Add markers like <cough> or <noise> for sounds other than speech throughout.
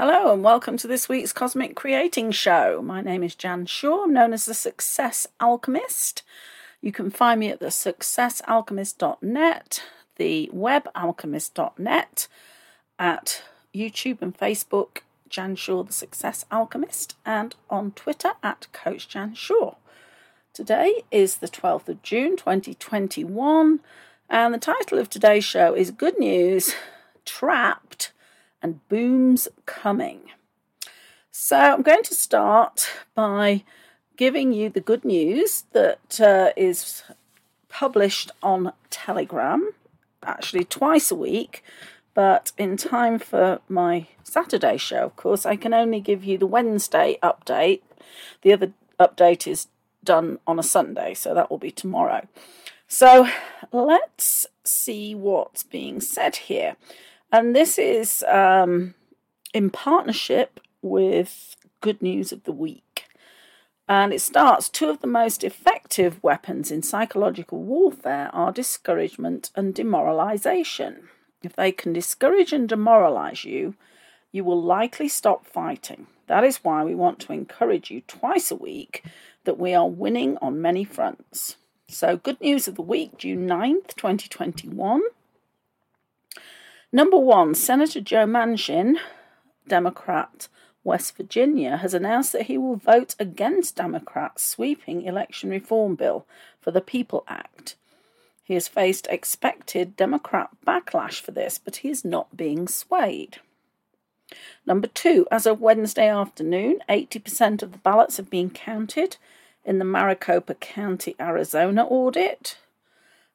Hello and welcome to this week's Cosmic Creating Show. My name is Jan Shaw. I'm known as the Success Alchemist. You can find me at the successalchemist.net, the webalchemist.net, at YouTube and Facebook, Jan Shaw, the Success Alchemist, and on Twitter at Coach Jan Shaw. Today is the 12th of June 2021, and the title of today's show is Good News Trapped and Booms Coming. So I'm going to start by giving you the good news that uh, is published on Telegram, actually twice a week. But in time for my Saturday show, of course, I can only give you the Wednesday update. The other update is done on a Sunday, so that will be tomorrow. So let's see what's being said here. And this is um, in partnership with Good News of the Week. And it starts two of the most effective weapons in psychological warfare are discouragement and demoralization. If they can discourage and demoralize you, you will likely stop fighting. That is why we want to encourage you twice a week that we are winning on many fronts. So, good news of the week, June 9th, 2021. Number one, Senator Joe Manchin, Democrat, West Virginia, has announced that he will vote against Democrats' sweeping election reform bill for the People Act. He has faced expected Democrat backlash for this, but he is not being swayed. Number two, as of Wednesday afternoon, 80% of the ballots have been counted in the Maricopa County, Arizona audit.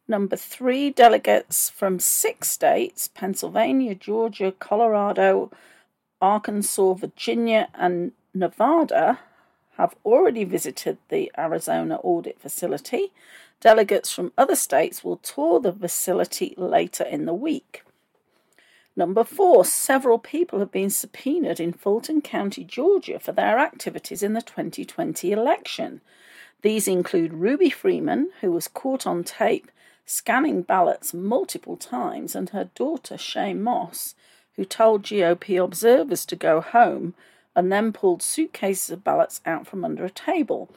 Number three, delegates from six states Pennsylvania, Georgia, Colorado, Arkansas, Virginia, and Nevada have already visited the Arizona audit facility. Delegates from other states will tour the facility later in the week. Number four, several people have been subpoenaed in Fulton County, Georgia, for their activities in the 2020 election. These include Ruby Freeman, who was caught on tape scanning ballots multiple times, and her daughter, Shaye Moss, who told GOP observers to go home and then pulled suitcases of ballots out from under a table.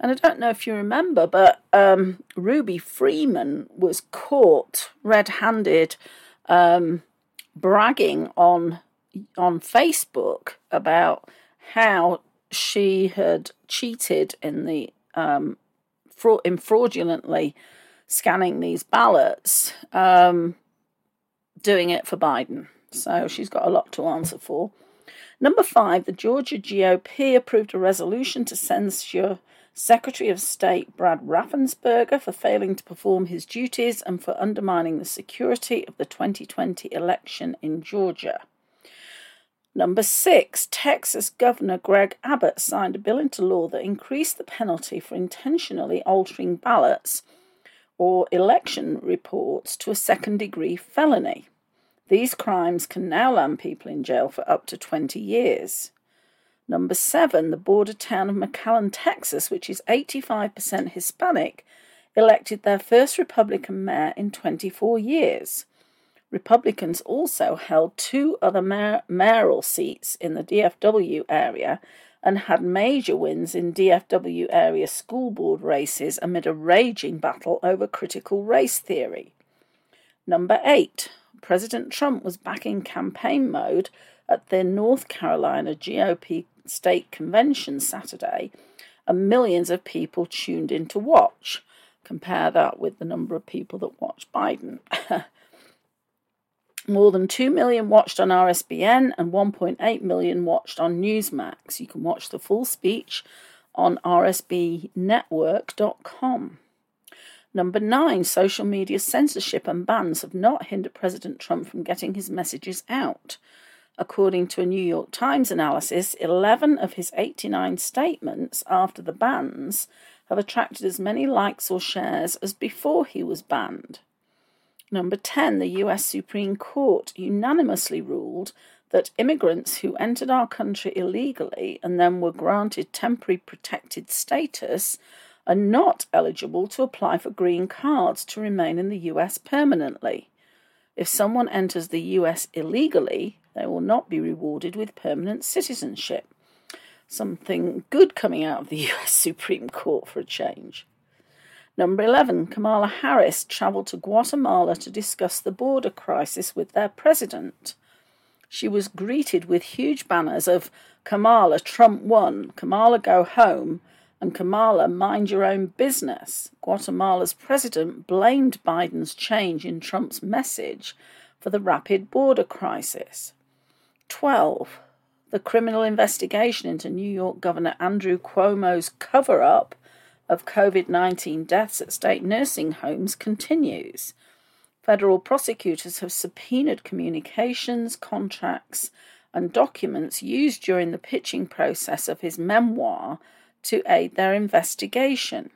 And I don't know if you remember, but um, Ruby Freeman was caught red handed um, bragging on on Facebook about how she had cheated in the um, fraud, in fraudulently scanning these ballots, um, doing it for Biden. So she's got a lot to answer for. Number five, the Georgia GOP approved a resolution to censure Secretary of State Brad Raffensperger for failing to perform his duties and for undermining the security of the 2020 election in Georgia. Number six, Texas Governor Greg Abbott signed a bill into law that increased the penalty for intentionally altering ballots or election reports to a second degree felony. These crimes can now land people in jail for up to 20 years. Number seven, the border town of McAllen, Texas, which is 85% Hispanic, elected their first Republican mayor in 24 years. Republicans also held two other mayor- mayoral seats in the DFW area and had major wins in DFW area school board races amid a raging battle over critical race theory. Number eight, President Trump was back in campaign mode at the North Carolina GOP state convention Saturday, and millions of people tuned in to watch. Compare that with the number of people that watched Biden. <laughs> More than 2 million watched on RSBN and 1.8 million watched on Newsmax. You can watch the full speech on rsbnetwork.com. Number nine, social media censorship and bans have not hindered President Trump from getting his messages out. According to a New York Times analysis, 11 of his 89 statements after the bans have attracted as many likes or shares as before he was banned. Number 10, the US Supreme Court unanimously ruled that immigrants who entered our country illegally and then were granted temporary protected status are not eligible to apply for green cards to remain in the US permanently. If someone enters the US illegally, they will not be rewarded with permanent citizenship. Something good coming out of the <laughs> US Supreme Court for a change. Number 11, Kamala Harris travelled to Guatemala to discuss the border crisis with their president. She was greeted with huge banners of Kamala, Trump won, Kamala, go home, and Kamala, mind your own business. Guatemala's president blamed Biden's change in Trump's message for the rapid border crisis. 12. The criminal investigation into New York Governor Andrew Cuomo's cover up of COVID 19 deaths at state nursing homes continues. Federal prosecutors have subpoenaed communications, contracts, and documents used during the pitching process of his memoir to aid their investigation.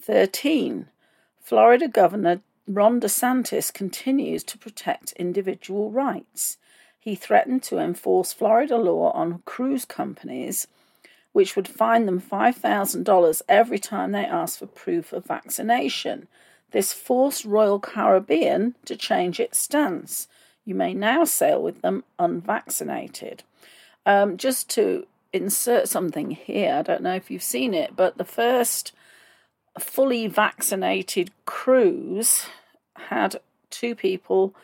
13. Florida Governor Ron DeSantis continues to protect individual rights. He threatened to enforce Florida law on cruise companies which would fine them $5,000 every time they asked for proof of vaccination. This forced Royal Caribbean to change its stance. You may now sail with them unvaccinated. Um, just to insert something here, I don't know if you've seen it, but the first fully vaccinated cruise had two people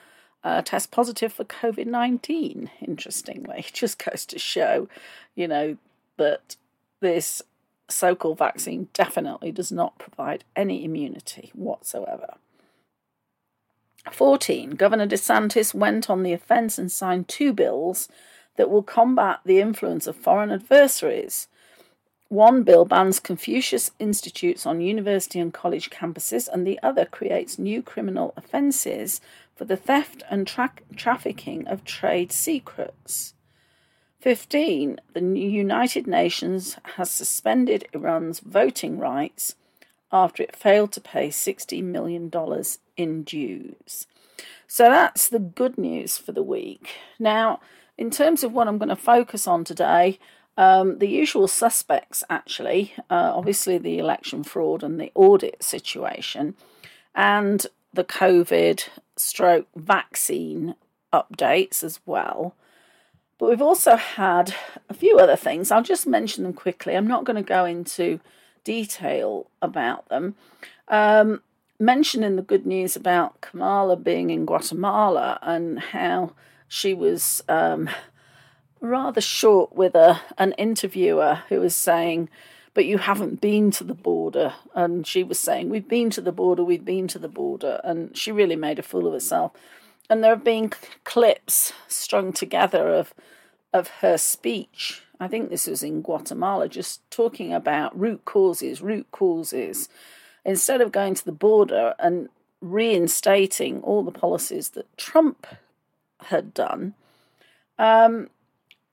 uh, test positive for COVID 19, interestingly. <laughs> It just goes to show, you know, that this so called vaccine definitely does not provide any immunity whatsoever. 14. Governor DeSantis went on the offence and signed two bills that will combat the influence of foreign adversaries. One bill bans Confucius Institutes on university and college campuses, and the other creates new criminal offences for the theft and tra- trafficking of trade secrets. 15. The United Nations has suspended Iran's voting rights after it failed to pay $60 million in dues. So that's the good news for the week. Now, in terms of what I'm going to focus on today, um, the usual suspects actually, uh, obviously the election fraud and the audit situation, and the COVID stroke vaccine updates as well. But we've also had a few other things. I'll just mention them quickly. I'm not going to go into detail about them. Um, mentioning the good news about Kamala being in Guatemala and how she was um, rather short with a an interviewer who was saying, "But you haven't been to the border," and she was saying, "We've been to the border. We've been to the border," and she really made a fool of herself and there have been clips strung together of of her speech. I think this was in Guatemala, just talking about root causes, root causes, instead of going to the border and reinstating all the policies that Trump had done. Um,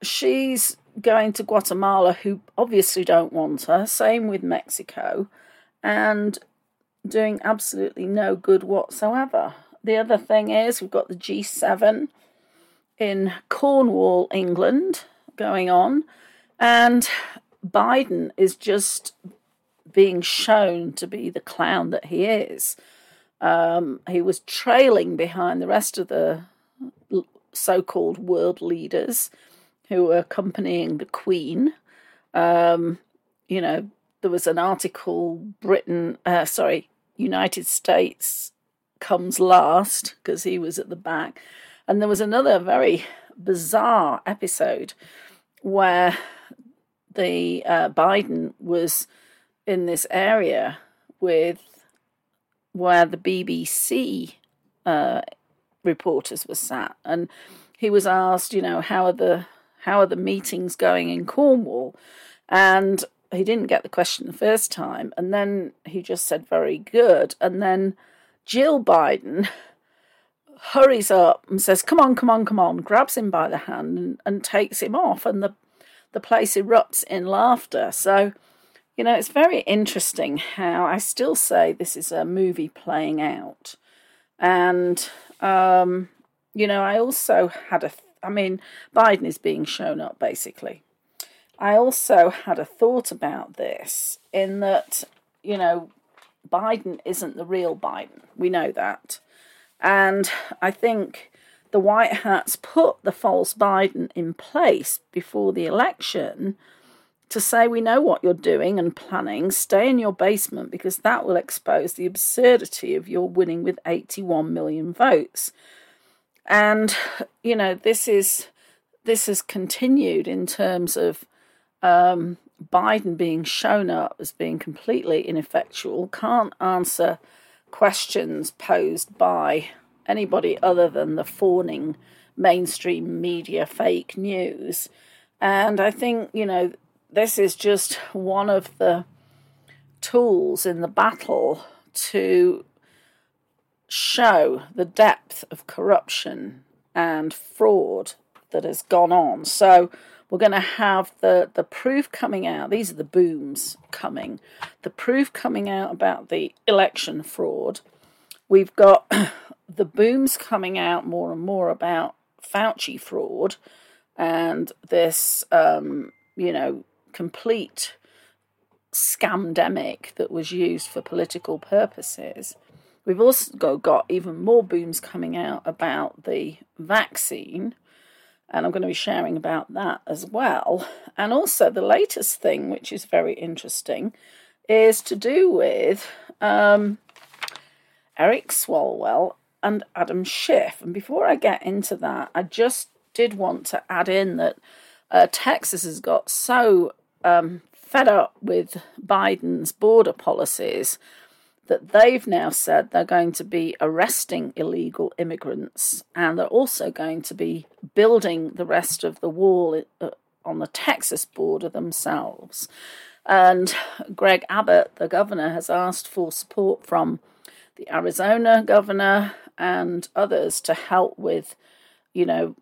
she's going to Guatemala, who obviously don't want her. Same with Mexico, and doing absolutely no good whatsoever the other thing is we've got the G7 in Cornwall, England, going on, and Biden is just being shown to be the clown that he is. Um, he was trailing behind the rest of the so called world leaders who were accompanying the Queen. Um, you know, there was an article, Britain, uh, sorry, United States comes last because he was at the back. And there was another very bizarre episode where the uh, Biden was in this area with where the BBC uh, reporters were sat, and he was asked, you know, how are the how are the meetings going in Cornwall, and he didn't get the question the first time, and then he just said very good, and then Jill Biden hurries up and says, Come on, come on, come on, grabs him by the hand and, and takes him off. And the, the place erupts in laughter. So, you know, it's very interesting how I still say this is a movie playing out. And, um, you know, I also had a, th- I mean, Biden is being shown up basically. I also had a thought about this in that, you know, Biden isn't the real Biden. We know that. And I think the White Hats put the false Biden in place before the election to say, we know what you're doing and planning, stay in your basement because that will expose the absurdity of your winning with 81 million votes. And, you know, this is this has continued in terms of um, Biden being shown up as being completely ineffectual, can't answer questions posed by anybody other than the fawning mainstream media fake news. And I think, you know, this is just one of the tools in the battle to show the depth of corruption and fraud that has gone on. So we're going to have the, the proof coming out. These are the booms coming. The proof coming out about the election fraud. We've got <coughs> the booms coming out more and more about Fauci fraud and this, um, you know, complete scamdemic that was used for political purposes. We've also got even more booms coming out about the vaccine, and I'm going to be sharing about that as well. And also, the latest thing, which is very interesting, is to do with um, Eric Swalwell and Adam Schiff. And before I get into that, I just did want to add in that uh, Texas has got so um, fed up with Biden's border policies that they've now said they're going to be arresting illegal immigrants and they're also going to be building the rest of the wall uh, on the Texas border themselves. And Greg Abbott, the governor, has asked for support from the Arizona governor and others to help with, you know,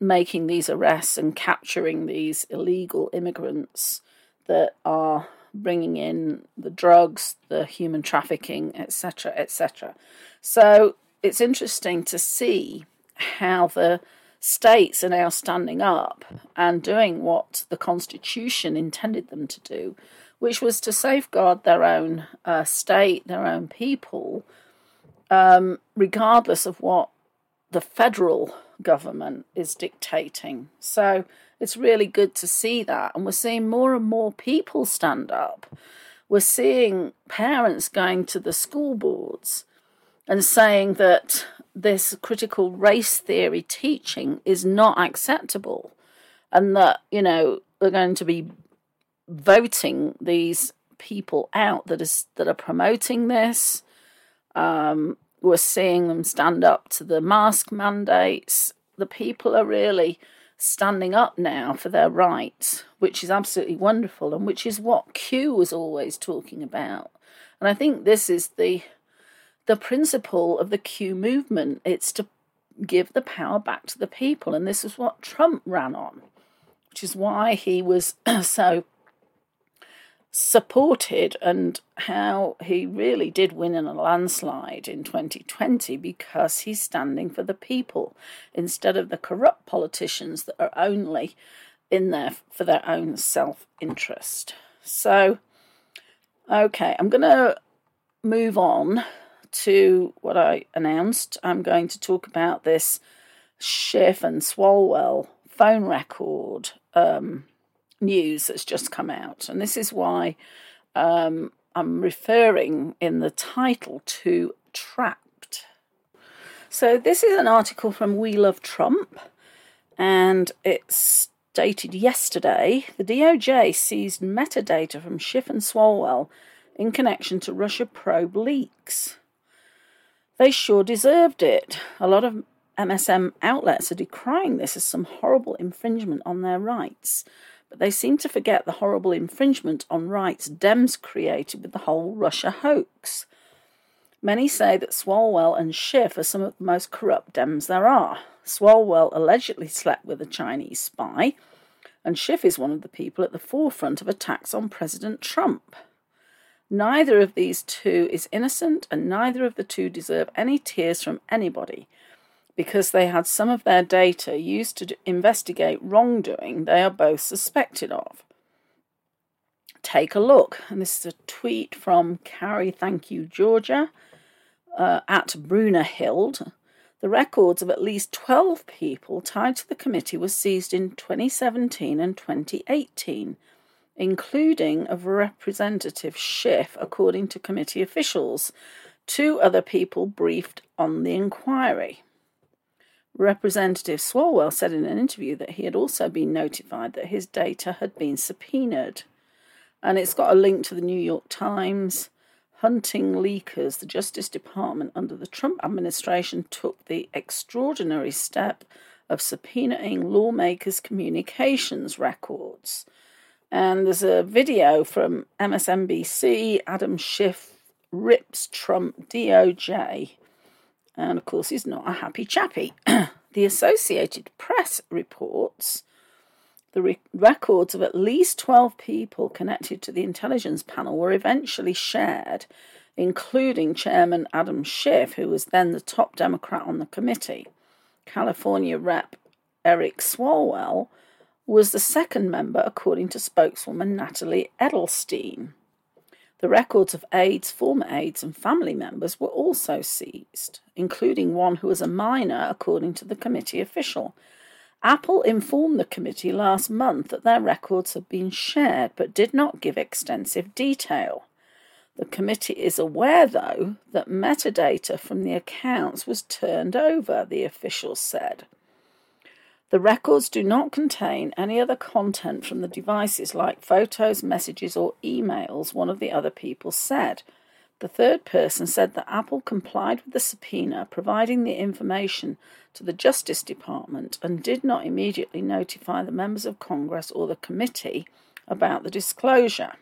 making these arrests and capturing these illegal immigrants that are bringing in the drugs, the human trafficking, etc., etc. So it's interesting to see how the states are now standing up and doing what the Constitution intended them to do, which was to safeguard their own uh, state, their own people, um, regardless of what the federal government is dictating. So it's really good to see that. And we're seeing more and more people stand up. We're seeing parents going to the school boards and saying that this critical race theory teaching is not acceptable and that, you know, we're going to be voting these people out that is that are promoting this. Um, we're seeing them stand up to the mask mandates. The people are really standing up now for their rights, which is absolutely wonderful and which is what Q was always talking about. And I think this is the the principle of the Q movement. It's to give the power back to the people, and this is what Trump ran on, which is why he was <clears throat> so supported and how he really did win in a landslide in 2020 because he's standing for the people instead of the corrupt politicians that are only in there for their own self interest. So, okay, I'm going to move on to what I announced. I'm going to talk about this Schiff and Swalwell phone record um, news that's just come out. And this is why um, I'm referring in the title to Trapped. So, this is an article from We Love Trump, and it's dated yesterday. The DOJ seized metadata from Schiff and Swalwell in connection to Russia probe leaks. They sure deserved it. A lot of MSM outlets are decrying this as some horrible infringement on their rights but they seem to forget the horrible infringement on rights Dems created with the whole Russia hoax. Many say that Swalwell and Schiff are some of the most corrupt Dems there are. Swalwell allegedly slept with a Chinese spy, and Schiff is one of the people at the forefront of attacks on President Trump. Neither of these two is innocent, and neither of the two deserve any tears from anybody because they had some of their data used to investigate wrongdoing they are both suspected of. Take a look, and this is a tweet from Carrie Thank You Georgia uh, at Bruna Hild. The records of at least 12 people tied to the committee were seized in 2017 and 2018, including of Representative Schiff, according to committee officials. Two other people briefed on the inquiry. Representative Swalwell said in an interview that he had also been notified that his data had been subpoenaed. And it's got a link to the New York Times. Hunting leakers, the Justice Department under the Trump administration took the extraordinary step of subpoenaing lawmakers' communications records. And there's a video from MSNBC. Adam Schiff rips Trump DOJ. And of course, he's not a happy chappy. <clears throat> the Associated Press reports the re- records of at least 12 people connected to the intelligence panel were eventually shared, including Chairman Adam Schiff, who was then the top Democrat on the committee. California Rep. Eric Swalwell was the second member, according to spokeswoman Natalie Edelstein. The records of aides, former aides, and family members were also seized, including one who was a minor, according to the committee official. Apple informed the committee last month that their records had been shared but did not give extensive detail. The committee is aware, though, that metadata from the accounts was turned over, the officials said. The records do not contain any other content from the devices like photos, messages, or emails, one of the other people said. The third person said that Apple complied with the subpoena, providing the information to the Justice Department, and did not immediately notify the members of Congress or the committee about the disclosure.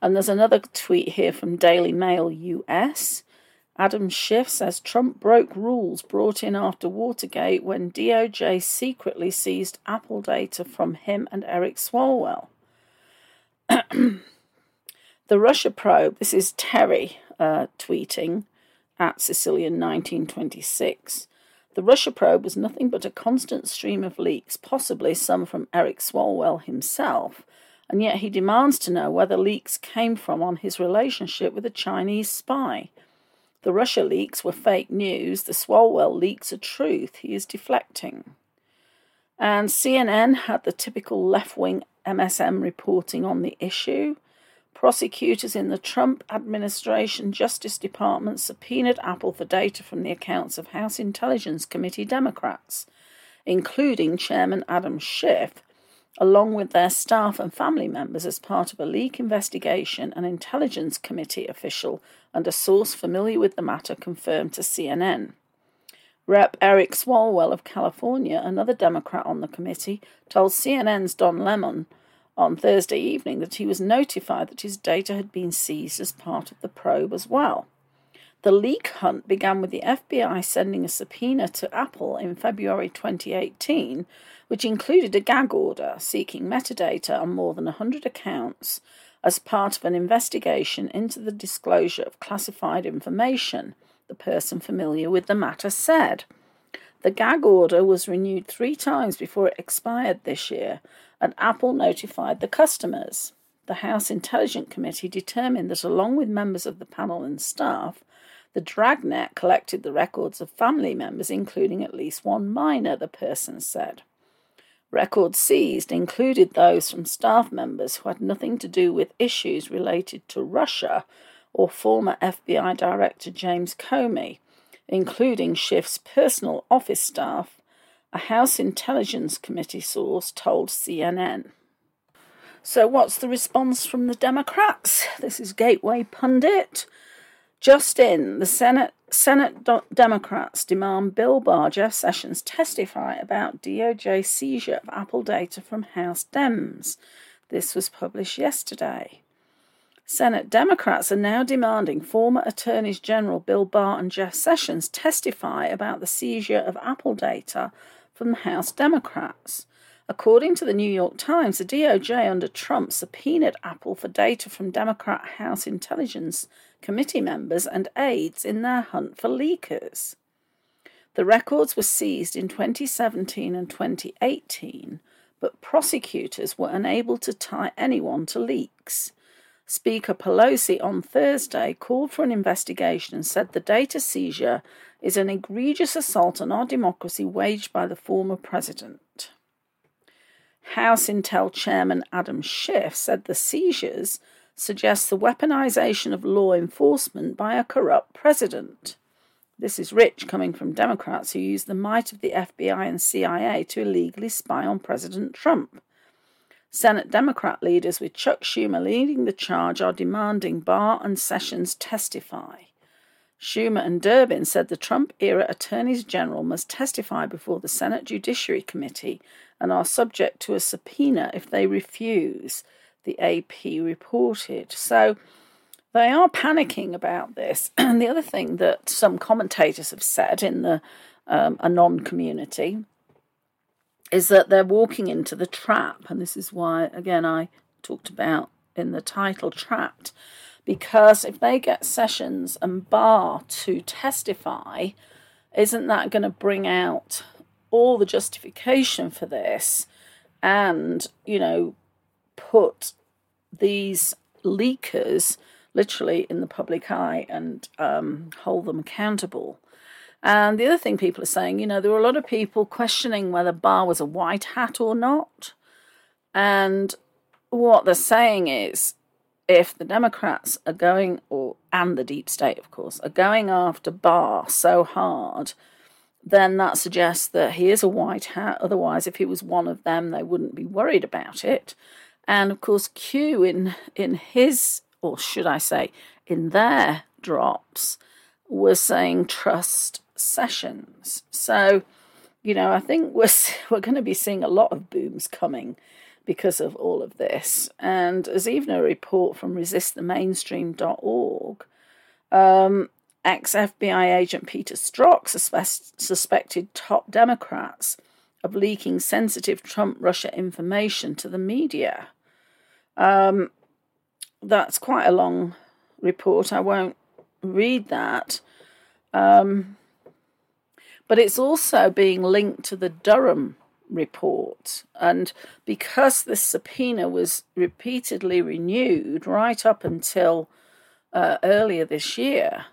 And there's another tweet here from Daily Mail US. Adam Schiff says Trump broke rules brought in after Watergate when DOJ secretly seized Apple data from him and Eric Swalwell. <clears throat> the Russia probe, this is Terry uh, tweeting at Sicilian 1926. The Russia probe was nothing but a constant stream of leaks, possibly some from Eric Swalwell himself, and yet he demands to know where the leaks came from on his relationship with a Chinese spy. The Russia leaks were fake news. The Swalwell leaks are truth. He is deflecting. And CNN had the typical left wing MSM reporting on the issue. Prosecutors in the Trump administration Justice Department subpoenaed Apple for data from the accounts of House Intelligence Committee Democrats, including Chairman Adam Schiff, along with their staff and family members as part of a leak investigation, an intelligence committee official and a source familiar with the matter confirmed to CNN. Rep. Eric Swalwell of California, another Democrat on the committee, told CNN's Don Lemon on Thursday evening that he was notified that his data had been seized as part of the probe as well. The leak hunt began with the FBI sending a subpoena to Apple in February 2018 which included a gag order seeking metadata on more than 100 accounts as part of an investigation into the disclosure of classified information, the person familiar with the matter said. The gag order was renewed three times before it expired this year, and Apple notified the customers. The House Intelligence Committee determined that, along with members of the panel and staff, the dragnet collected the records of family members, including at least one minor, the person said. Records seized included those from staff members who had nothing to do with issues related to Russia or former FBI Director James Comey, including Schiff's personal office staff, a House Intelligence Committee source told CNN. So, what's the response from the Democrats? This is Gateway Pundit. Just in, the Senate Senate Democrats demand Bill Barr, Jeff Sessions testify about DOJ seizure of Apple data from House Dems. This was published yesterday. Senate Democrats are now demanding former Attorneys General Bill Barr and Jeff Sessions testify about the seizure of Apple data from the House Democrats. According to the New York Times, the DOJ under Trump subpoenaed Apple for data from Democrat House Intelligence Committee members and aides in their hunt for leakers. The records were seized in 2017 and 2018, but prosecutors were unable to tie anyone to leaks. Speaker Pelosi on Thursday called for an investigation and said the data seizure is an egregious assault on our democracy waged by the former president. House Intel Chairman Adam Schiff said the seizures suggest the weaponization of law enforcement by a corrupt president. This is rich coming from Democrats who use the might of the FBI and CIA to illegally spy on President Trump. Senate Democrat leaders, with Chuck Schumer leading the charge, are demanding Barr and Sessions testify. Schumer and Durbin said the Trump era attorneys general must testify before the Senate Judiciary Committee and are subject to a subpoena if they refuse, the AP reported. So they are panicking about this. <clears throat> And the other thing that some commentators have said in the um, Anon community is that they're walking into the trap. And this is why, again, I talked about in the title Trapped. Because if they get Sessions and Barr to testify, isn't that going to bring out all the justification for this and, you know, put these leakers literally in the public eye and um, hold them accountable? And the other thing people are saying, you know, there were a lot of people questioning whether Barr was a white hat or not. And what they're saying is if the Democrats are going, or and the deep state, of course, are going after Barr so hard, then that suggests that he is a white hat. Otherwise, if he was one of them, they wouldn't be worried about it. And of course, Q in in his, or should I say, in their drops, was saying trust sessions. So, you know, I think we're <laughs> we're going to be seeing a lot of booms coming because of all of this. And there's even a report from resistthemainstream.org. Um, Ex FBI agent Peter Strzok suspect, suspected top Democrats of leaking sensitive Trump Russia information to the media. Um, that's quite a long report. I won't read that. Um, but it's also being linked to the Durham report. And because this subpoena was repeatedly renewed right up until uh, earlier this year,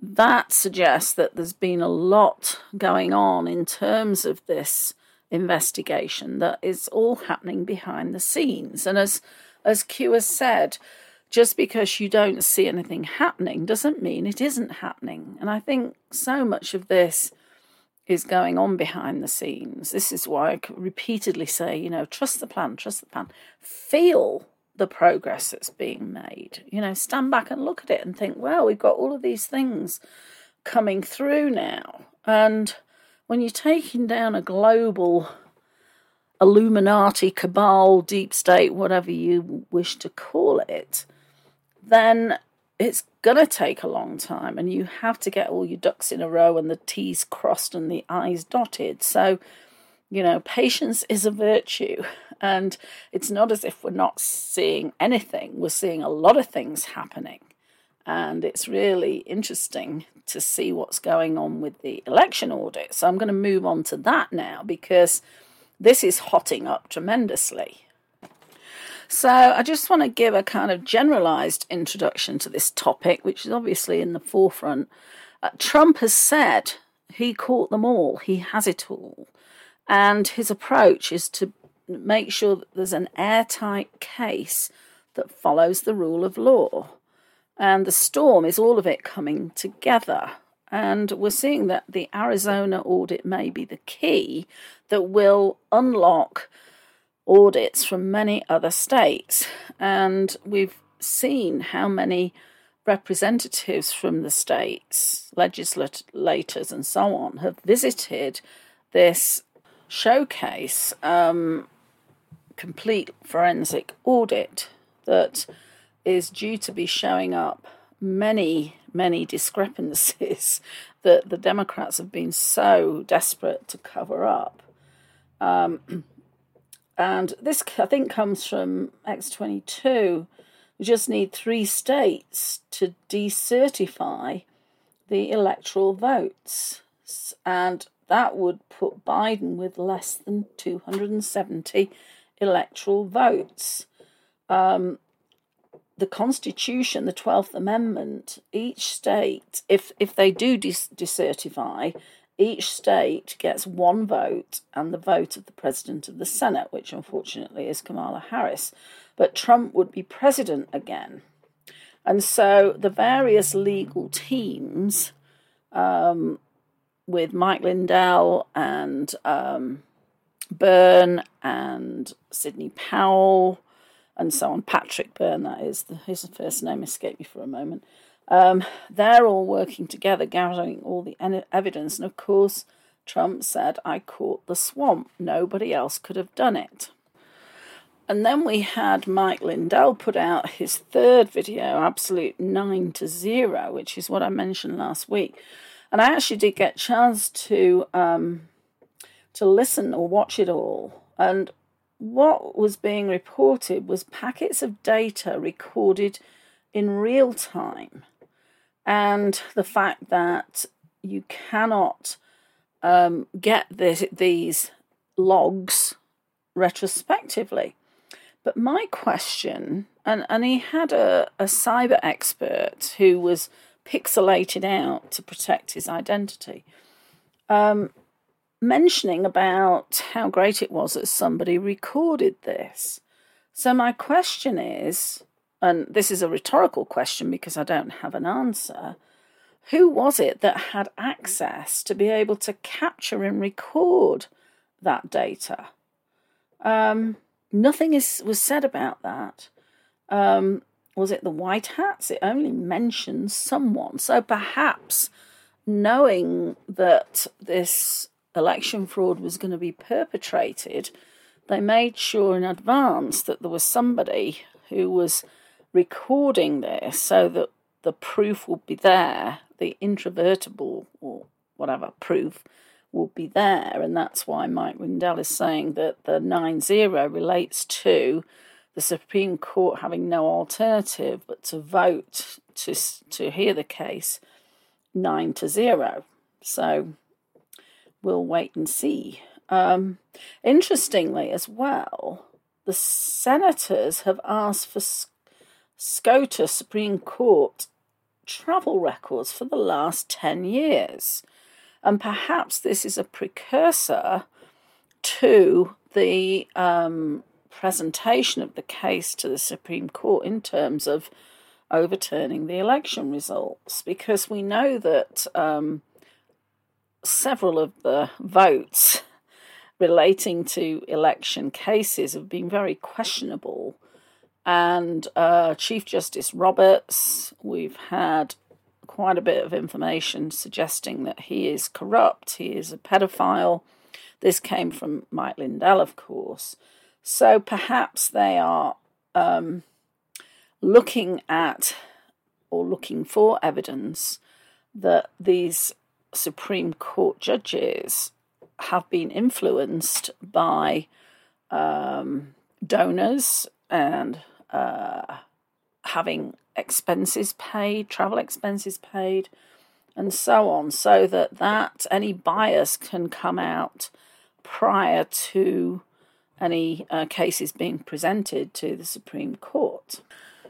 that suggests that there's been a lot going on in terms of this investigation that is all happening behind the scenes. And as as Q has said, just because you don't see anything happening doesn't mean it isn't happening. And I think so much of this is going on behind the scenes. This is why I repeatedly say, you know, trust the plan, trust the plan. Feel the progress that's being made. You know, stand back and look at it and think, well, we've got all of these things coming through now. And when you're taking down a global Illuminati, cabal, deep state, whatever you wish to call it, then it's going to take a long time and you have to get all your ducks in a row and the T's crossed and the I's dotted. So, you know, patience is a virtue. And it's not as if we're not seeing anything, we're seeing a lot of things happening. And it's really interesting to see what's going on with the election audit. So I'm going to move on to that now because this is hotting up tremendously. So I just want to give a kind of generalized introduction to this topic, which is obviously in the forefront. Uh, Trump has said he caught them all, he has it all. And his approach is to make sure that there's an airtight case that follows the rule of law. And the storm is all of it coming together. And we're seeing that the Arizona audit may be the key that will unlock audits from many other states. And we've seen how many representatives from the states, legislators, and so on have visited this showcase um, complete forensic audit that is due to be showing up many, many discrepancies <laughs> that the Democrats have been so desperate to cover up. Um, <clears throat> and this, I think, comes from X22. We just need three states to decertify the electoral votes. And that would put Biden with less than 270 electoral votes. Um, the Constitution, the Twelfth Amendment, each state, if if they do dis- decertify, each state gets one vote and the vote of the president of the Senate, which unfortunately is Kamala Harris. But Trump would be president again. And so the various legal teams, um, with Mike Lindell and um, Byrne and Sidney Powell and so on, Patrick Byrne, that is, his first name escaped me for a moment. Um, they're all working together, gathering all the evidence. And of course, Trump said, I caught the swamp. Nobody else could have done it. And then we had Mike Lindell put out his third video, Absolute 9 to 0, which is what I mentioned last week. And I actually did get a chance to um, to listen or watch it all. And what was being reported was packets of data recorded in real time and the fact that you cannot um, get this, these logs retrospectively. But my question, and, and he had a, a cyber expert who was pixelated out to protect his identity, um, mentioning about how great it was that somebody recorded this. So, my question is and this is a rhetorical question because I don't have an answer. Who was it that had access to be able to capture and record that data? Um, nothing is was said about that. Um, was it the White Hats? It only mentions someone. So perhaps knowing that this election fraud was going to be perpetrated, they made sure in advance that there was somebody who was recording this so that the proof will be there, the introvertible or whatever proof will be there. And that's why Mike Lindell is saying that the 9 0 relates to the Supreme Court having no alternative but to vote to, to hear the case 9 to 0. So we'll wait and see. Um, interestingly, as well, the senators have asked for SCOTUS Supreme Court travel records for the last 10 years. And perhaps this is a precursor to the um, presentation of the case to the Supreme Court in terms of overturning the election results, because we know that um, several of the votes relating to election cases have been very questionable and uh, Chief Justice Roberts. We've had quite a bit of information suggesting that he is corrupt, he is a pedophile. This came from Mike Lindell, of course. So perhaps they are um, looking at or looking for evidence that these Supreme Court judges have been influenced by um, donors and uh, having expenses paid, travel expenses paid, and so on, so that that any bias can come out prior to any uh, cases being presented to the Supreme Court.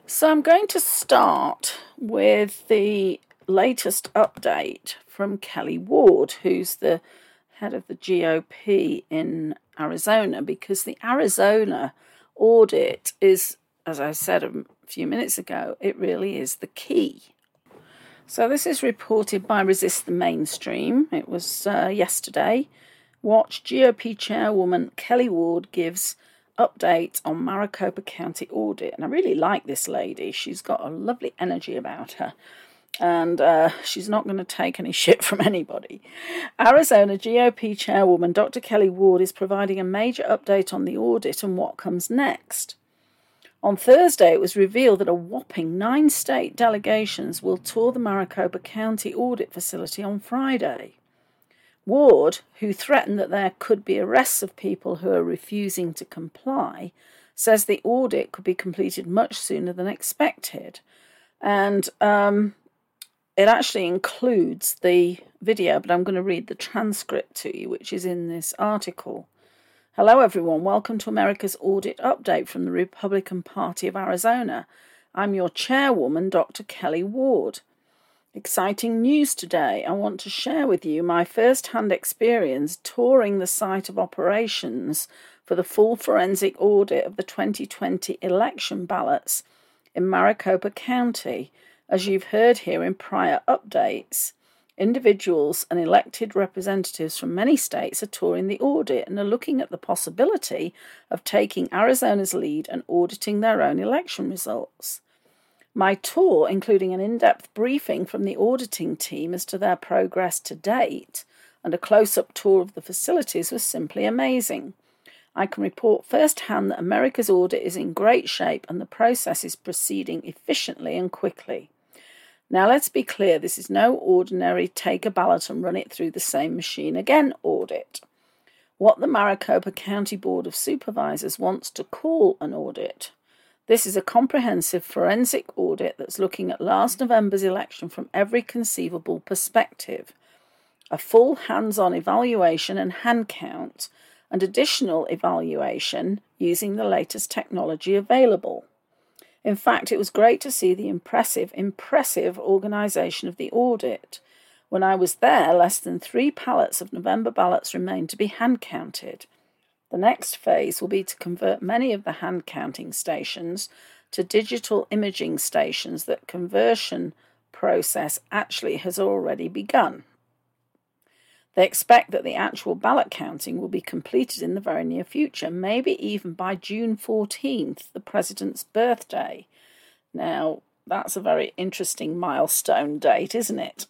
So I'm going to start with the latest update from Kelli Ward, who's the head of the GOP in Arizona, because the Arizona audit is as I said a few minutes ago, it really is the key. So, this is reported by Resist the Mainstream. It was uh, yesterday. Watch GOP chairwoman Kelli Ward gives update on Maricopa County audit. And I really like this lady. She's got a lovely energy about her. And uh, she's not going to take any <laughs> shit from anybody. Arizona GOP chairwoman Dr. Kelli Ward is providing a major update on the audit and what comes next. On Thursday, it was revealed that a whopping nine state delegations will tour the Maricopa County audit facility on Friday. Ward, who threatened that there could be arrests of people who are refusing to comply, says the audit could be completed much sooner than expected. And um, it actually includes the video, but I'm going to read the transcript to you, which is in this article. Hello, everyone. Welcome to America's Audit Update from the Republican Party of Arizona. I'm your chairwoman, Dr. Kelli Ward. Exciting news today. I want to share with you my first hand experience touring the site of operations for the full forensic audit of the 2020 election ballots in Maricopa County, as you've heard here in prior updates. Individuals and elected representatives from many states are touring the audit and are looking at the possibility of taking Arizona's lead and auditing their own election results. My tour, including an in depth briefing from the auditing team as to their progress to date and a close up tour of the facilities, was simply amazing. I can report firsthand that America's audit is in great shape and the process is proceeding efficiently and quickly. Now, let's be clear this is no ordinary take a ballot and run it through the same machine again audit. What the Maricopa County Board of Supervisors wants to call an audit. This is a comprehensive forensic audit that's looking at last November's election from every conceivable perspective. A full hands on evaluation and hand count, and additional evaluation using the latest technology available. In fact, it was great to see the impressive, impressive organisation of the audit. When I was there, less than three pallets of November ballots remained to be hand counted. The next phase will be to convert many of the hand counting stations to digital imaging stations that conversion process actually has already begun. They expect that the actual ballot counting will be completed in the very near future, maybe even by June 14th, the President's birthday. Now, that's a very interesting milestone date, isn't it?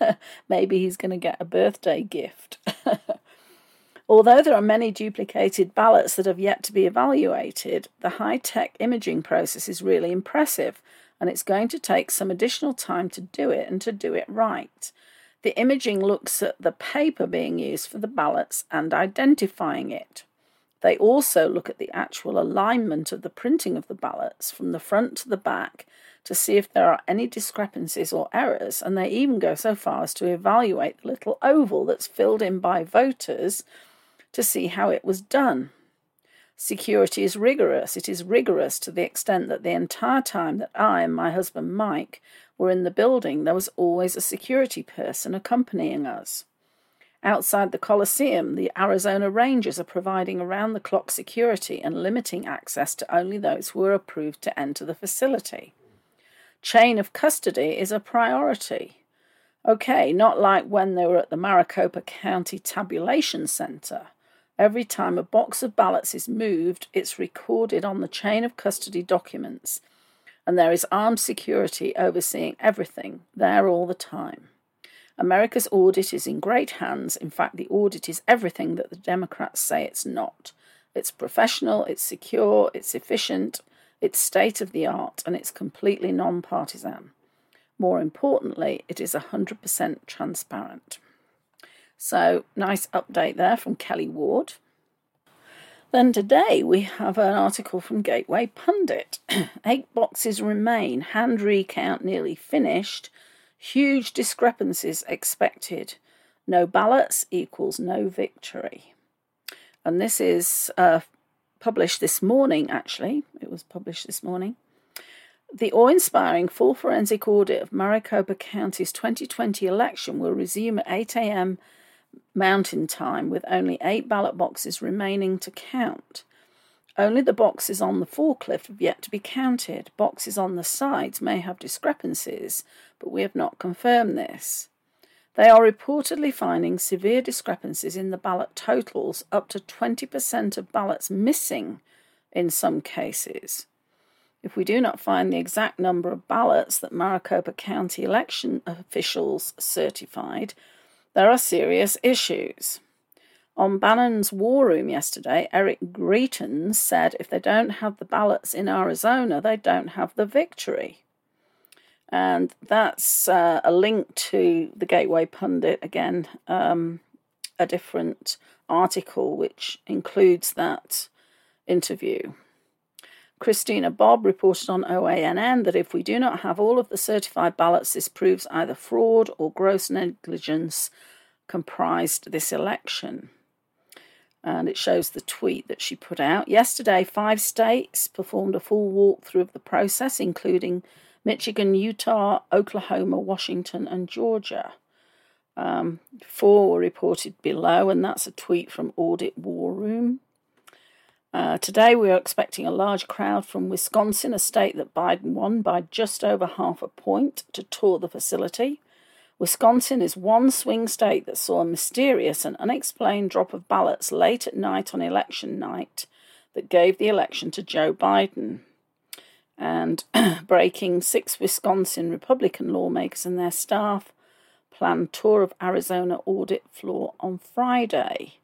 <laughs> maybe he's going to get a birthday gift. <laughs> Although there are many duplicated ballots that have yet to be evaluated, the high tech imaging process is really impressive, and it's going to take some additional time to do it and to do it right. The imaging looks at the paper being used for the ballots and identifying it. They also look at the actual alignment of the printing of the ballots from the front to the back to see if there are any discrepancies or errors, and they even go so far as to evaluate the little oval that's filled in by voters to see how it was done. Security is rigorous. It is rigorous to the extent that the entire time that I and my husband Mike were in the building, there was always a security person accompanying us. Outside the Coliseum, the Arizona Rangers are providing around the clock security and limiting access to only those who are approved to enter the facility. Chain of custody is a priority. Okay, not like when they were at the Maricopa County Tabulation Center. Every time a box of ballots is moved, it's recorded on the chain of custody documents and there is armed security overseeing everything there all the time. America's audit is in great hands. In fact, the audit is everything that the Democrats say it's not. It's professional, it's secure, it's efficient, it's state of the art, and it's completely non-partisan. More importantly, it is 100% transparent. So, nice update there from Kelli Ward. Then today we have an article from Gateway Pundit. <clears throat> Eight boxes remain, hand recount nearly finished, huge discrepancies expected. No ballots equals no victory. And this is uh, published this morning, actually. It was published this morning. The awe inspiring full forensic audit of Maricopa County's 2020 election will resume at 8 a.m. Mountain Time with only eight ballot boxes remaining to count. Only the boxes on the forklift have yet to be counted. Boxes on the sides may have discrepancies, but we have not confirmed this. They are reportedly finding severe discrepancies in the ballot totals, up to 20% of ballots missing in some cases. If we do not find the exact number of ballots that Maricopa County election officials certified, there are serious issues. On Bannon's War Room yesterday, Eric Greitens said if they don't have the ballots in Arizona, they don't have the victory. And that's uh, a link to the Gateway Pundit, again, um, a different article which includes that interview. Christina Bobb reported on OANN that if we do not have all of the certified ballots, this proves either fraud or gross negligence comprised this election. And it shows the tweet that she put out. Yesterday, five states performed a full walkthrough of the process, including Michigan, Utah, Oklahoma, Washington, and Georgia. Um, four were reported below, and that's a tweet from Audit War Room. Uh, today, we are expecting a large crowd from Wisconsin, a state that Biden won by just over half a point, to tour the facility. Wisconsin is one swing state that saw a mysterious and unexplained drop of ballots late at night on election night that gave the election to Joe Biden. And <clears throat> breaking six Wisconsin Republican lawmakers and their staff planned tour of Arizona audit floor on Friday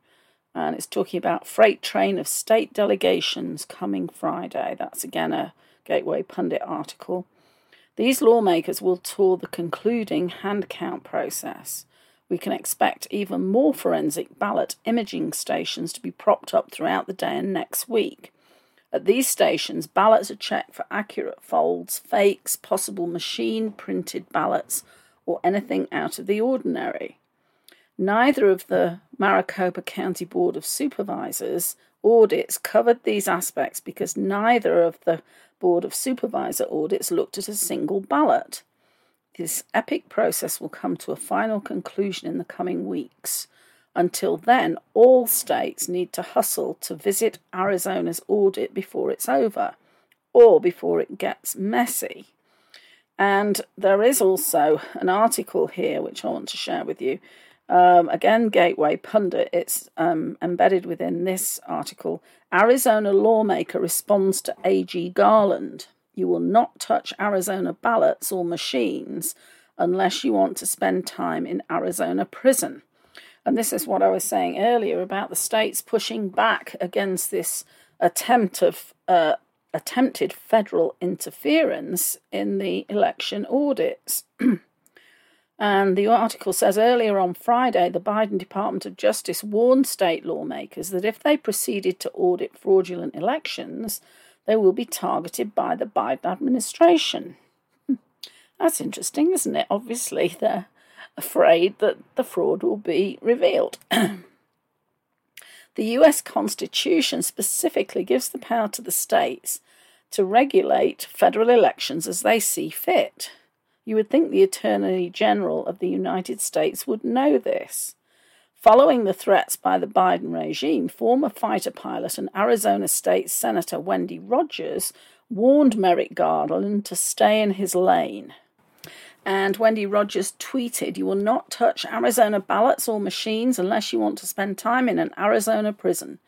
and it's talking about freight train of state delegations coming Friday. That's again a Gateway Pundit article. These lawmakers will tour the concluding hand count process. We can expect even more forensic ballot imaging stations to be propped up throughout the day and next week. At these stations, ballots are checked for accurate folds, fakes, possible machine printed ballots, or anything out of the ordinary. Neither of the Maricopa County Board of Supervisors audits covered these aspects because neither of the Board of Supervisor audits looked at a single ballot. This epic process will come to a final conclusion in the coming weeks. Until then, all states need to hustle to visit Arizona's audit before it's over or before it gets messy. And there is also an article here which I want to share with you um, again, Gateway Pundit, it's um, embedded within this article. Arizona lawmaker responds to AG Garland. You will not touch Arizona ballots or machines unless you want to spend time in Arizona prison. And this is what I was saying earlier about the states pushing back against this attempt of uh, attempted federal interference in the election audits. <clears throat> And the article says earlier on Friday, the Biden Department of Justice warned state lawmakers that if they proceeded to audit fraudulent elections, they will be targeted by the Biden administration. Hmm. That's interesting, isn't it? Obviously, they're afraid that the fraud will be revealed. <clears throat> the US Constitution specifically gives the power to the states to regulate federal elections as they see fit. You would think the Attorney General of the United States would know this. Following the threats by the Biden regime, former fighter pilot and Arizona State Senator Wendy Rogers warned Merrick Garland to stay in his lane. And Wendy Rogers tweeted, You will not touch Arizona ballots or machines unless you want to spend time in an Arizona prison.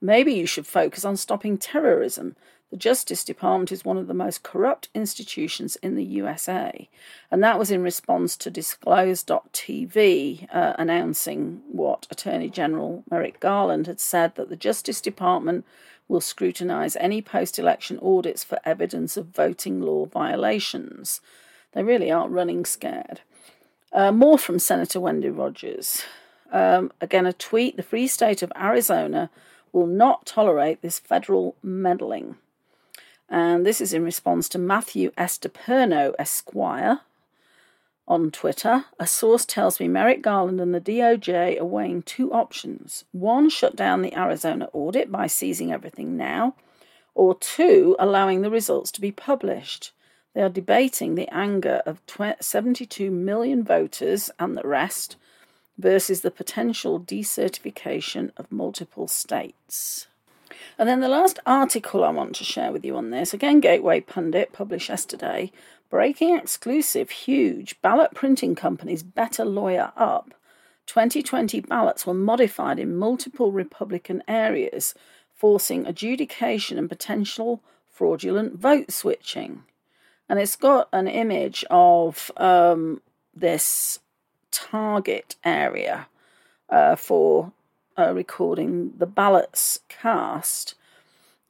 Maybe you should focus on stopping terrorism. The Justice Department is one of the most corrupt institutions in the USA. And that was in response to Disclose.tv uh, announcing what Attorney General Merrick Garland had said that the Justice Department will scrutinize any post election audits for evidence of voting law violations. They really aren't running scared. Uh, more from Senator Wendy Rogers. Um, again, a tweet the Free State of Arizona will not tolerate this federal meddling. And this is in response to Matthew DePerno Esquire on Twitter. A source tells me Merrick Garland and the DOJ are weighing two options. One, shut down the Arizona audit by seizing everything now, or two, allowing the results to be published. They are debating the anger of 72 million voters and the rest versus the potential decertification of multiple states. And then the last article I want to share with you on this, again, Gateway Pundit, published yesterday. Breaking exclusive, huge ballot printing companies better lawyer up. 2020 ballots were modified in multiple Republican areas, forcing adjudication and potential fraudulent vote switching. And it's got an image of um, this target area uh, for uh, recording the ballots cast.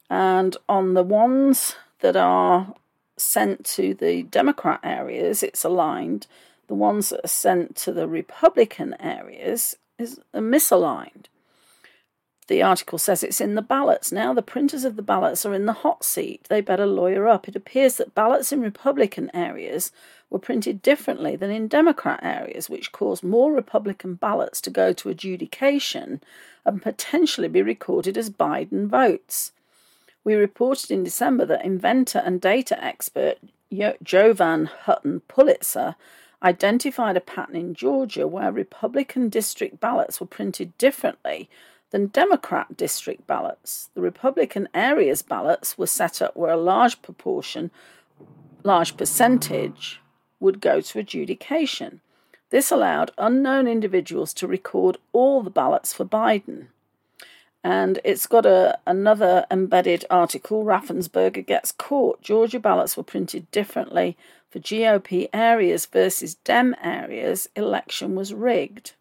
And on the ones that are sent to the Democrat areas, it's aligned. The ones that are sent to the Republican areas is misaligned. The article says it's in the ballots. Now the printers of the ballots are in the hot seat. They better lawyer up. It appears that ballots in Republican areas were printed differently than in Democrat areas, which caused more Republican ballots to go to adjudication and potentially be recorded as Biden votes. We reported in December that inventor and data expert Jovan Hutton Pulitzer identified a pattern in Georgia where Republican district ballots were printed differently than Democrat district ballots. The Republican areas ballots were set up where a large proportion, large percentage, would go to adjudication. This allowed unknown individuals to record all the ballots for Biden. And it's got a, another embedded article Raffensperger gets caught. Georgia ballots were printed differently for GOP areas versus Dem areas. Election was rigged.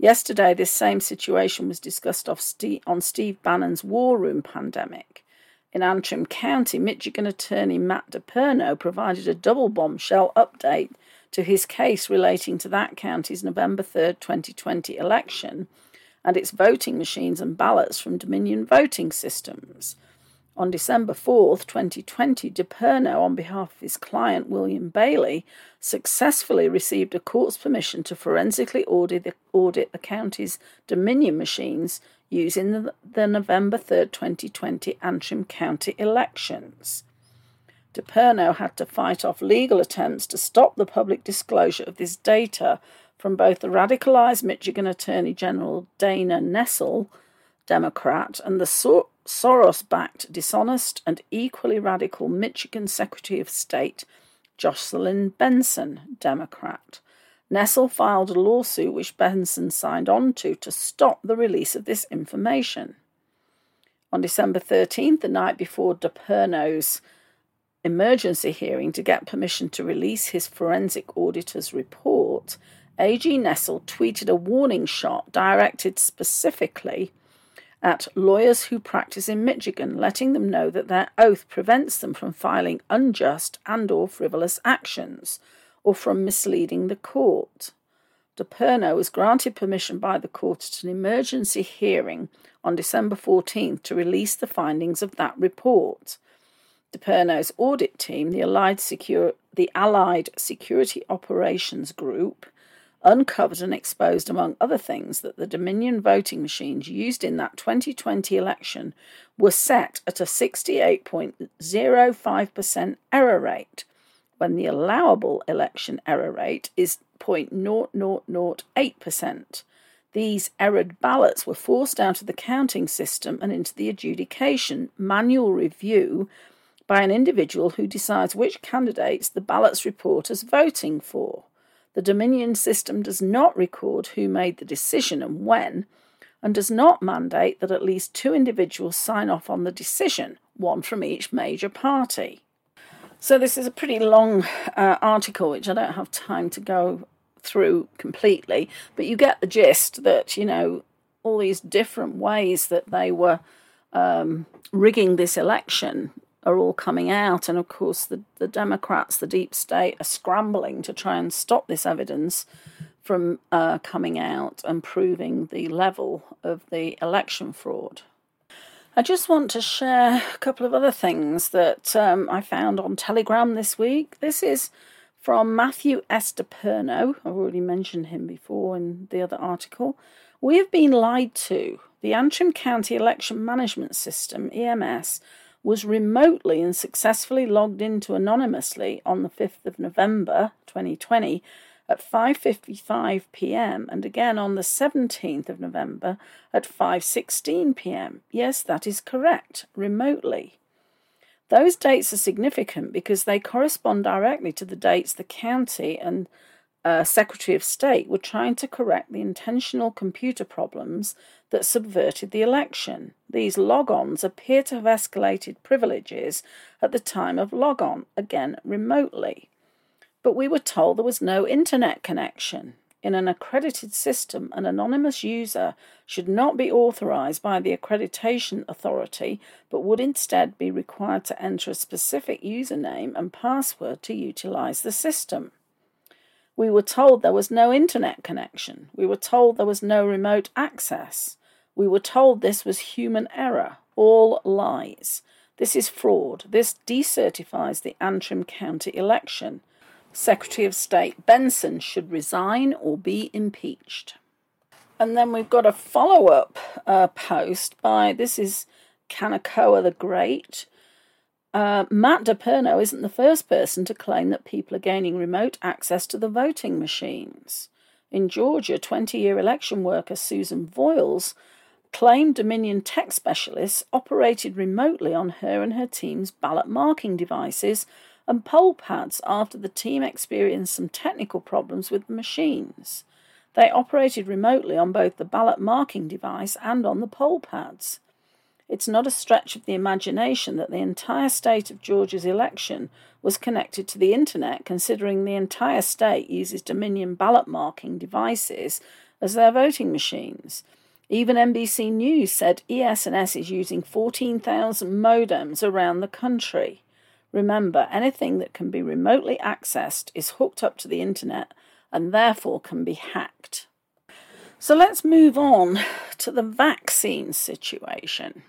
Yesterday, this same situation was discussed on Steve Bannon's War Room pandemic. In Antrim County, Michigan attorney Matt DePerno provided a double bombshell update to his case relating to that county's November 3, 2020 election and its voting machines and ballots from Dominion voting systems. On December 4th, 2020, DePerno, on behalf of his client William Bailey, successfully received a court's permission to forensically audit the, audit the county's Dominion machines using the, the November 3rd, 2020 Antrim County elections. DePerno had to fight off legal attempts to stop the public disclosure of this data from both the radicalized Michigan Attorney General Dana Nessel, Democrat, and the Sor- Soros backed, dishonest, and equally radical Michigan Secretary of State Jocelyn Benson, Democrat. Nessel filed a lawsuit which Benson signed on to to stop the release of this information. On December 13th, the night before DePerno's emergency hearing to get permission to release his forensic auditor's report, AG Nessel tweeted a warning shot directed specifically at lawyers who practice in Michigan, letting them know that their oath prevents them from filing unjust and or frivolous actions or from misleading the court. DePerno was granted permission by the court at an emergency hearing on December 14th to release the findings of that report. DePerno's audit team, the Allied, the Allied Security Operations Group, uncovered and exposed, among other things, that the Dominion voting machines used in that 2020 election were set at a 68.05% error rate, when the allowable election error rate is 0.0008%. These errored ballots were forced out of the counting system and into the adjudication manual review by an individual who decides which candidates the ballots report as voting for. The Dominion system does not record who made the decision and when, and does not mandate that at least two individuals sign off on the decision, one from each major party. So, this is a pretty long uh, article, which I don't have time to go through completely, but you get the gist that, you know, all these different ways that they were um, rigging this election are all coming out. And of course, the, the Democrats, the deep state, are scrambling to try and stop this evidence from uh, coming out and proving the level of the election fraud. I just want to share a couple of other things that um, I found on Telegram this week. This is from Matthew DePerno. I've already mentioned him before in the other article. We have been lied to. The Antrim County Election Management System, EMS, was remotely and successfully logged into anonymously on the 5th of November 2020 at 5:55 p.m. and again on the 17th of November at 5:16 p.m. Yes, that is correct, remotely. Those dates are significant because they correspond directly to the dates the county and uh, Secretary of State were trying to correct the intentional computer problems that subverted the election. These logons appear to have escalated privileges at the time of logon, again remotely. But we were told there was no internet connection. In an accredited system, an anonymous user should not be authorized by the accreditation authority, but would instead be required to enter a specific username and password to utilize the system. We were told there was no internet connection. We were told there was no remote access. We were told this was human error. All lies. This is fraud. This decertifies the Antrim County election. Secretary of State Benson should resign or be impeached. And then we've got a follow up uh, post by this is Kanekoa the Great. Uh, Matt DePerno isn't the first person to claim that people are gaining remote access to the voting machines. In Georgia, 20 year election worker Susan Voyles claimed Dominion tech specialists operated remotely on her and her team's ballot marking devices and poll pads after the team experienced some technical problems with the machines. They operated remotely on both the ballot marking device and on the poll pads. It's not a stretch of the imagination that the entire state of Georgia's election was connected to the internet, considering the entire state uses Dominion ballot marking devices as their voting machines. Even NBC News said ES&S is using 14,000 modems around the country. Remember, anything that can be remotely accessed is hooked up to the internet and therefore can be hacked. So let's move on to the vaccine situation.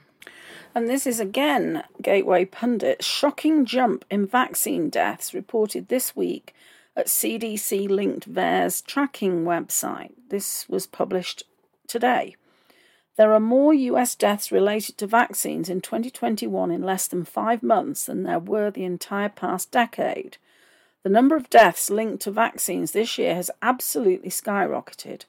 And this is again Gateway Pundit. Shocking jump in vaccine deaths reported this week at CDC linked VAERS tracking website. This was published today. There are more US deaths related to vaccines in 2021 in less than five months than there were the entire past decade. The number of deaths linked to vaccines this year has absolutely skyrocketed.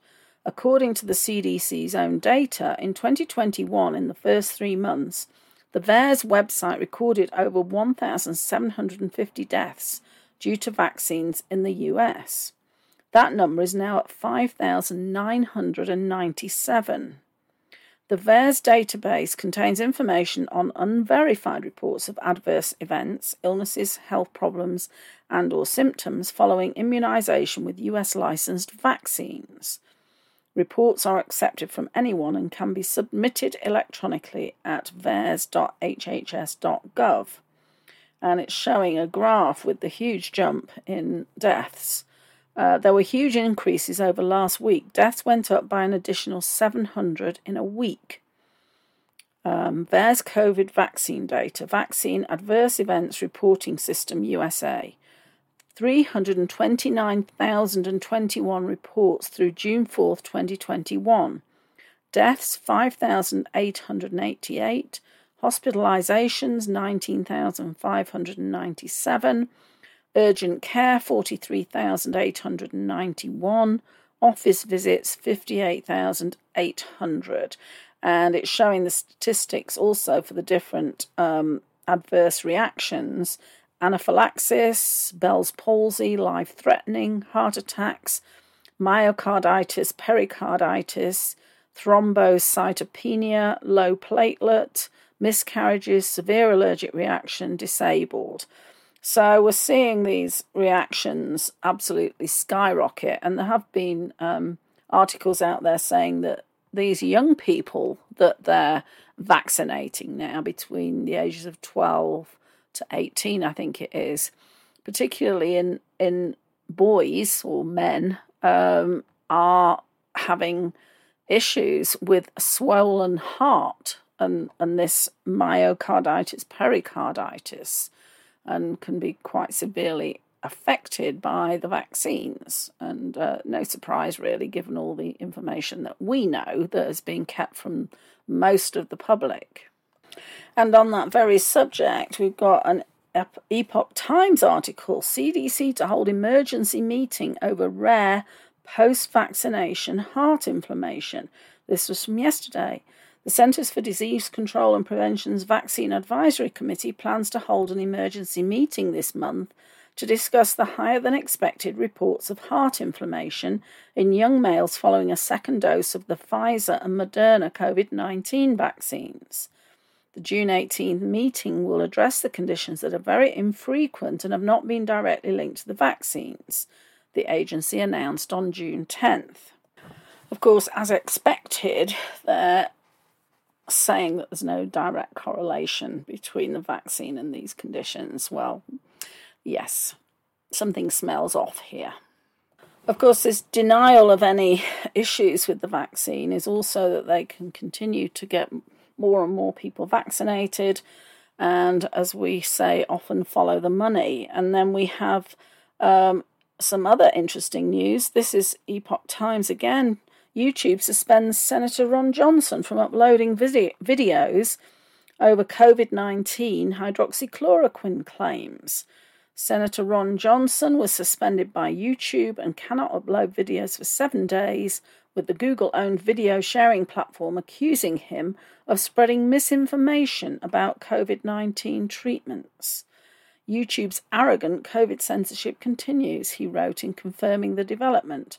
According to the CDC's own data, in 2021, in the first three months, the VAERS website recorded over 1,750 deaths due to vaccines in the US. That number is now at 5,997. The VAERS database contains information on unverified reports of adverse events, illnesses, health problems, and or symptoms following immunization with US licensed vaccines. Reports are accepted from anyone and can be submitted electronically at vaers.hhs.gov. And it's showing a graph with the huge jump in deaths. Uh, there were huge increases over last week. Deaths went up by an additional 700 in a week. Um, VAERS COVID vaccine data, Vaccine Adverse Events Reporting System USA. 329,021 reports through June 4th, 2021. Deaths 5,888. Hospitalizations 19,597. Urgent care 43,891. Office visits 58,800. And it's showing the statistics also for the different um, adverse reactions anaphylaxis, Bell's palsy, life threatening, heart attacks, myocarditis, pericarditis, thrombocytopenia, low platelet, miscarriages, severe allergic reaction, disabled. So we're seeing these reactions absolutely skyrocket, and there have been um, articles out there saying that these young people that they're vaccinating now between the ages of 12 to 18, I think it is, particularly in, in boys or men, um, are having issues with a swollen heart and, and this myocarditis, pericarditis, and can be quite severely affected by the vaccines. And uh, no surprise, really, given all the information that we know that has been kept from most of the public. And on that very subject, we've got an Epoch Times article CDC to hold emergency meeting over rare post vaccination heart inflammation. This was from yesterday. The Centers for Disease Control and Prevention's Vaccine Advisory Committee plans to hold an emergency meeting this month to discuss the higher than expected reports of heart inflammation in young males following a second dose of the Pfizer and Moderna COVID 19 vaccines. The June 18th meeting will address the conditions that are very infrequent and have not been directly linked to the vaccines, the agency announced on June 10th. Of course, as expected, they're saying that there's no direct correlation between the vaccine and these conditions. Well, yes, something smells off here. Of course, this denial of any issues with the vaccine is also that they can continue to get more and more people vaccinated, and as we say, often follow the money. And then we have um, some other interesting news. This is Epoch Times again. YouTube suspends Senator Ron Johnson from uploading video- videos over COVID 19 hydroxychloroquine claims. Senator Ron Johnson was suspended by YouTube and cannot upload videos for seven days, with the Google owned video sharing platform accusing him of spreading misinformation about COVID 19 treatments. YouTube's arrogant COVID censorship continues, he wrote in confirming the development.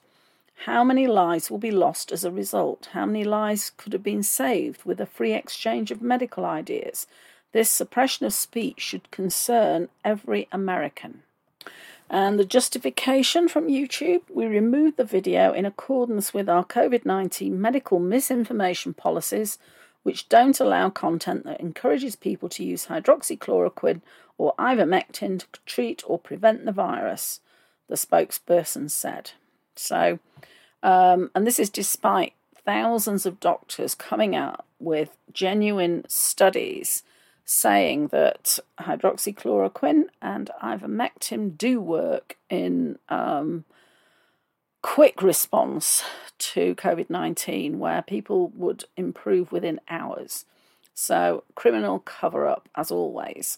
How many lives will be lost as a result? How many lives could have been saved with a free exchange of medical ideas? This suppression of speech should concern every American. And the justification from YouTube we removed the video in accordance with our COVID 19 medical misinformation policies, which don't allow content that encourages people to use hydroxychloroquine or ivermectin to treat or prevent the virus, the spokesperson said. So, um, and this is despite thousands of doctors coming out with genuine studies saying that hydroxychloroquine and ivermectin do work in um, quick response to COVID 19, where people would improve within hours. So, criminal cover up as always.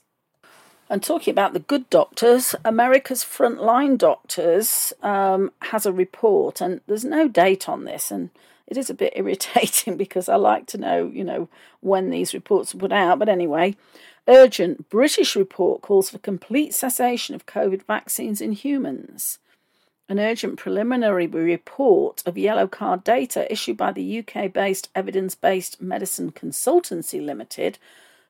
And talking about the good doctors, America's Frontline Doctors um, has a report, and there's no date on this, and it is a bit <laughs> irritating because I like to know, you know, when these reports are put out. But anyway, urgent British report calls for complete cessation of COVID vaccines in humans. An urgent preliminary report of yellow card data issued by the UK based evidence based medicine consultancy limited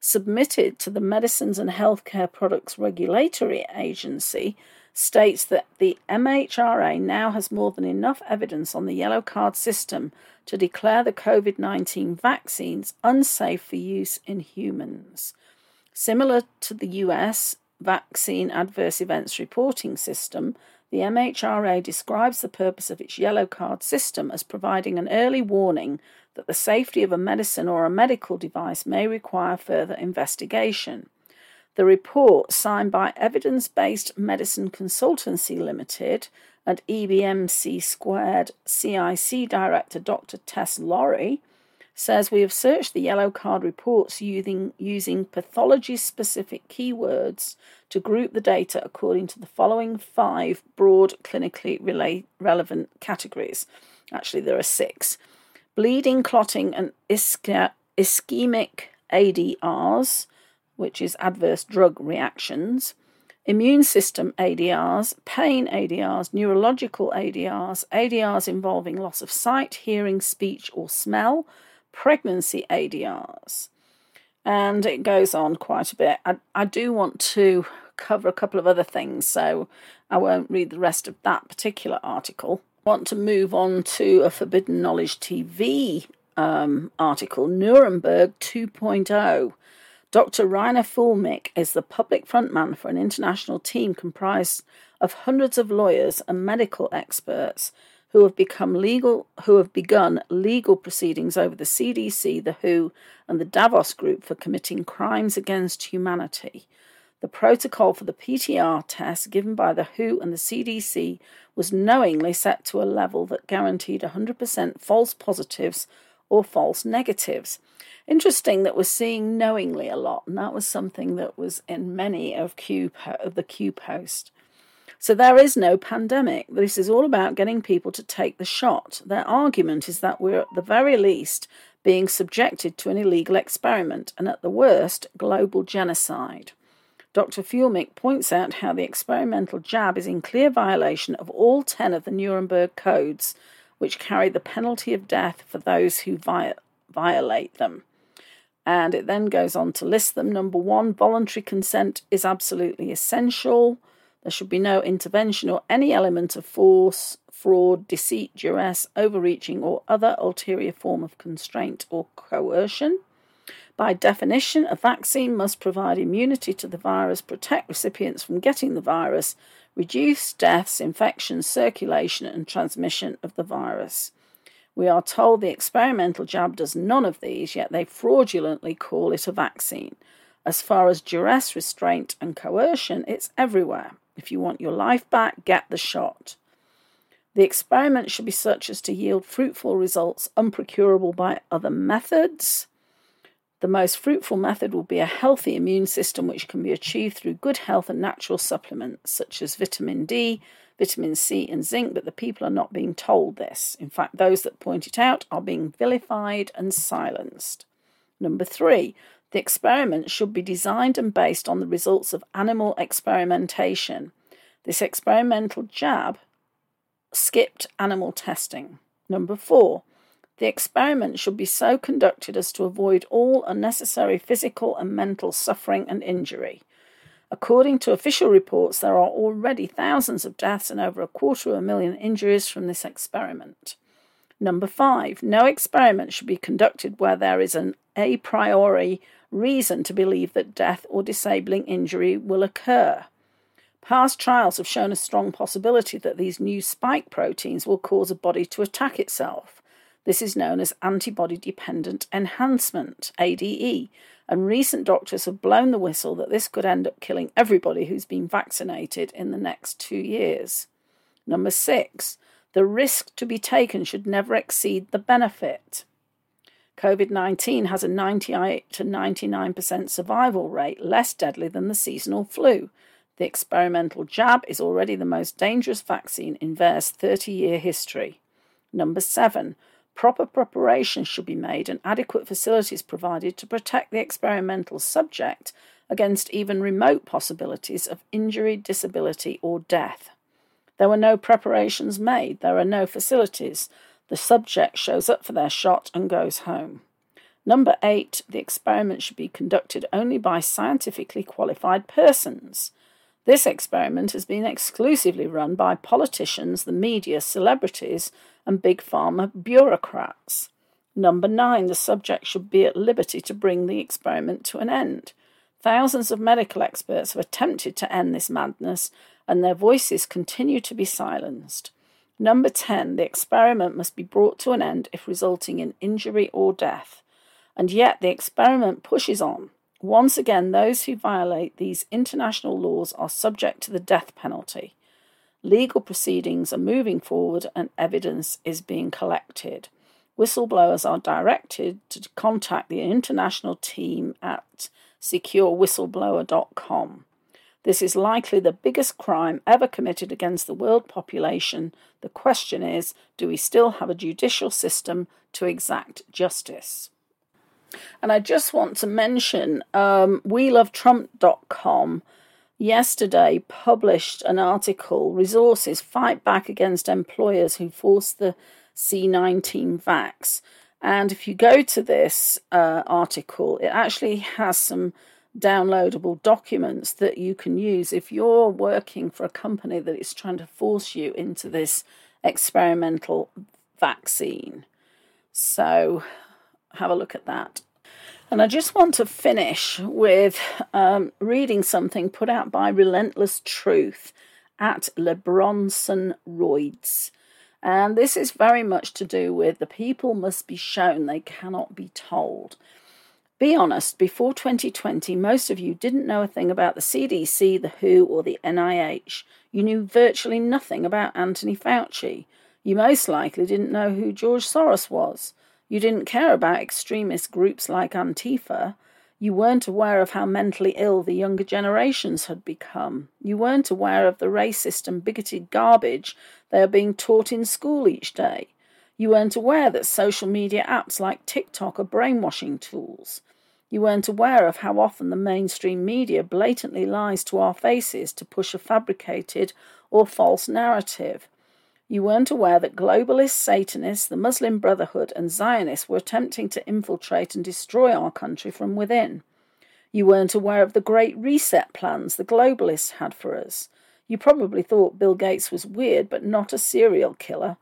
submitted to the Medicines and Healthcare Products Regulatory Agency states that the MHRA now has more than enough evidence on the yellow card system to declare the COVID 19 vaccines unsafe for use in humans. Similar to the US Vaccine Adverse Events Reporting System, the MHRA describes the purpose of its yellow card system as providing an early warning that the safety of a medicine or a medical device may require further investigation. The report, signed by Evidence Based Medicine Consultancy Limited and EBMC Squared CIC Director Dr. Tess Lawrie, says we have searched the yellow card reports using, using pathology specific keywords to group the data according to the following five broad clinically rela- relevant categories. Actually, there are six. Bleeding, clotting, and ischemic ADRs, which is adverse drug reactions, immune system ADRs, pain ADRs, neurological ADRs, ADRs involving loss of sight, hearing, speech, or smell, pregnancy ADRs. And it goes on quite a bit. I, I do want to cover a couple of other things, so I won't read the rest of that particular article I want to move on to a Forbidden Knowledge TV um, article Nuremberg 2.0. Dr. Rainer Fuellmich is the public frontman for an international team comprised of hundreds of lawyers and medical experts who have become legal who have begun legal proceedings over the CDC, the WHO, and the Davos Group for committing crimes against humanity. The protocol for the PCR test given by the WHO and the CDC was knowingly set to a level that guaranteed 100% false positives or false negatives. Interesting that we're seeing knowingly a lot, and that was something that was in many of, Q, of the Q post. So there is no pandemic. This is all about getting people to take the shot. Their argument is that we're at the very least being subjected to an illegal experiment and at the worst, global genocide. Dr. Fuellmich points out how the experimental jab is in clear violation of all 10 of the Nuremberg codes, which carry the penalty of death for those who vi- violate them. And it then goes on to list them. Number one, voluntary consent is absolutely essential. There should be no intervention or any element of force, fraud, deceit, duress, overreaching, or other ulterior form of constraint or coercion. By definition, a vaccine must provide immunity to the virus, protect recipients from getting the virus, reduce deaths, infections, circulation, and transmission of the virus. We are told the experimental jab does none of these, yet they fraudulently call it a vaccine. As far as duress, restraint, and coercion, it's everywhere. If you want your life back, get the shot. The experiment should be such as to yield fruitful results unprocurable by other methods. The most fruitful method will be a healthy immune system, which can be achieved through good health and natural supplements such as vitamin D, vitamin C, and zinc, but the people are not being told this. In fact, those that point it out are being vilified and silenced. Number three, the experiment should be designed and based on the results of animal experimentation. This experimental jab skipped animal testing. Number four, the experiment should be so conducted as to avoid all unnecessary physical and mental suffering and injury. According to official reports, there are already thousands of deaths and over a quarter of a million injuries from this experiment. Number five, no experiment should be conducted where there is an a priori reason to believe that death or disabling injury will occur. Past trials have shown a strong possibility that these new spike proteins will cause a body to attack itself. This is known as antibody dependent enhancement, ADE, and recent doctors have blown the whistle that this could end up killing everybody who's been vaccinated in the next two years. Number six, the risk to be taken should never exceed the benefit. COVID 19 has a 98 to 99% survival rate, less deadly than the seasonal flu. The experimental jab is already the most dangerous vaccine in VAERS' 30 year history. Number seven, proper preparation should be made and adequate facilities provided to protect the experimental subject against even remote possibilities of injury, disability, or death. There were no preparations made, there are no facilities. The subject shows up for their shot and goes home. Number eight, the experiment should be conducted only by scientifically qualified persons. This experiment has been exclusively run by politicians, the media, celebrities, and big pharma bureaucrats. Number nine, the subject should be at liberty to bring the experiment to an end. Thousands of medical experts have attempted to end this madness, and their voices continue to be silenced. Number 10, the experiment must be brought to an end if resulting in injury or death. And yet the experiment pushes on. Once again, those who violate these international laws are subject to the death penalty. Legal proceedings are moving forward and evidence is being collected. Whistleblowers are directed to contact the international team at securewhistleblower.com. This is likely the biggest crime ever committed against the world population. The question is do we still have a judicial system to exact justice? And I just want to mention um, WeLoveTrump.com yesterday published an article Resources Fight Back Against Employers Who Force the C19 Vax. And if you go to this uh, article, it actually has some downloadable documents that you can use if you're working for a company that is trying to force you into this experimental vaccine. So have a look at that. And I just want to finish with um, reading something put out by Relentless Truth at LeBronson Roids. And this is very much to do with the people must be shown, they cannot be told. Be honest, before 2020, most of you didn't know a thing about the CDC, the WHO, or the NIH. You knew virtually nothing about Anthony Fauci. You most likely didn't know who George Soros was. You didn't care about extremist groups like Antifa. You weren't aware of how mentally ill the younger generations had become. You weren't aware of the racist and bigoted garbage they are being taught in school each day. You weren't aware that social media apps like TikTok are brainwashing tools. You weren't aware of how often the mainstream media blatantly lies to our faces to push a fabricated or false narrative. You weren't aware that globalists, Satanists, the Muslim Brotherhood, and Zionists were attempting to infiltrate and destroy our country from within. You weren't aware of the great reset plans the globalists had for us. You probably thought Bill Gates was weird, but not a serial killer.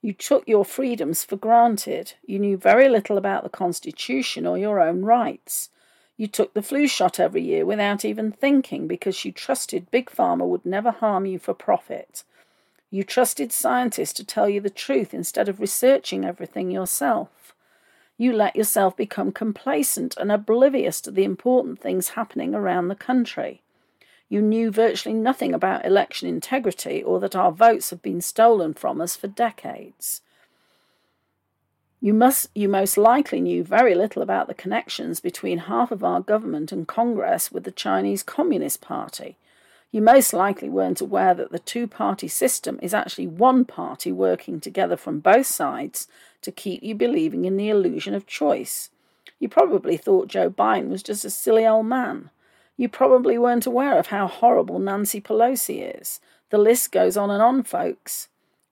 You took your freedoms for granted. You knew very little about the Constitution or your own rights. You took the flu shot every year without even thinking because you trusted Big Pharma would never harm you for profit. You trusted scientists to tell you the truth instead of researching everything yourself. You let yourself become complacent and oblivious to the important things happening around the country. You knew virtually nothing about election integrity or that our votes have been stolen from us for decades. You must you most likely knew very little about the connections between half of our government and Congress with the Chinese Communist Party. You most likely weren't aware that the two party system is actually one party working together from both sides to keep you believing in the illusion of choice. You probably thought Joe Biden was just a silly old man. You probably weren't aware of how horrible Nancy Pelosi is. The list goes on and on, folks.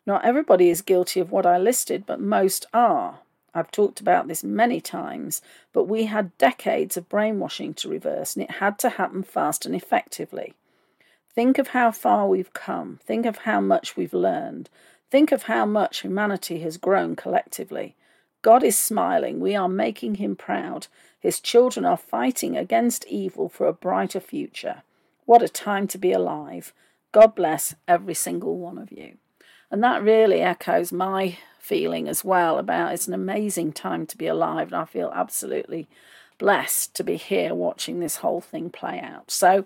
Not everybody is guilty of what I listed, but most are. I've talked about this many times, but we had decades of brainwashing to reverse, and it had to happen fast and effectively. Think of how far we've come. Think of how much we've learned. Think of how much humanity has grown collectively. God is smiling. We are making him proud. His children are fighting against evil for a brighter future. What a time to be alive. God bless every single one of you. And that really echoes my feeling as well about it's an amazing time to be alive. And I feel absolutely blessed to be here watching this whole thing play out. So,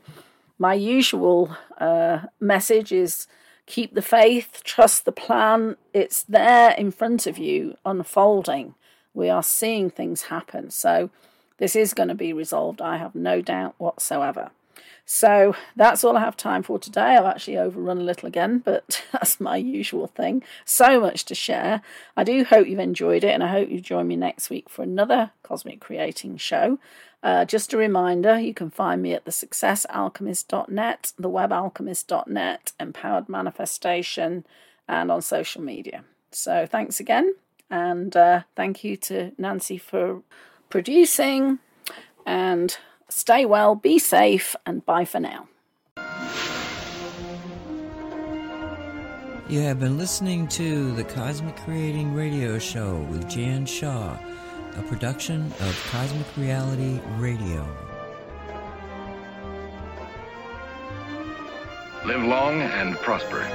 my usual uh, message is keep the faith, trust the plan. It's there in front of you, unfolding. We are seeing things happen. So, this is going to be resolved, I have no doubt whatsoever. So that's all I have time for today. I've actually overrun a little again, but <laughs> that's my usual thing. So much to share. I do hope you've enjoyed it, and I hope you join me next week for another Cosmic Creating show. Uh, just a reminder, you can find me at the successalchemist.net, the webalchemist.net, empowered manifestation, and on social media. So thanks again, and uh, thank you to Nancy for producing and Stay well, be safe, and bye for now. You have been listening to the Cosmic Creating Radio Show with Jan Shaw, a production of Cosmic Reality Radio. Live long and prosper.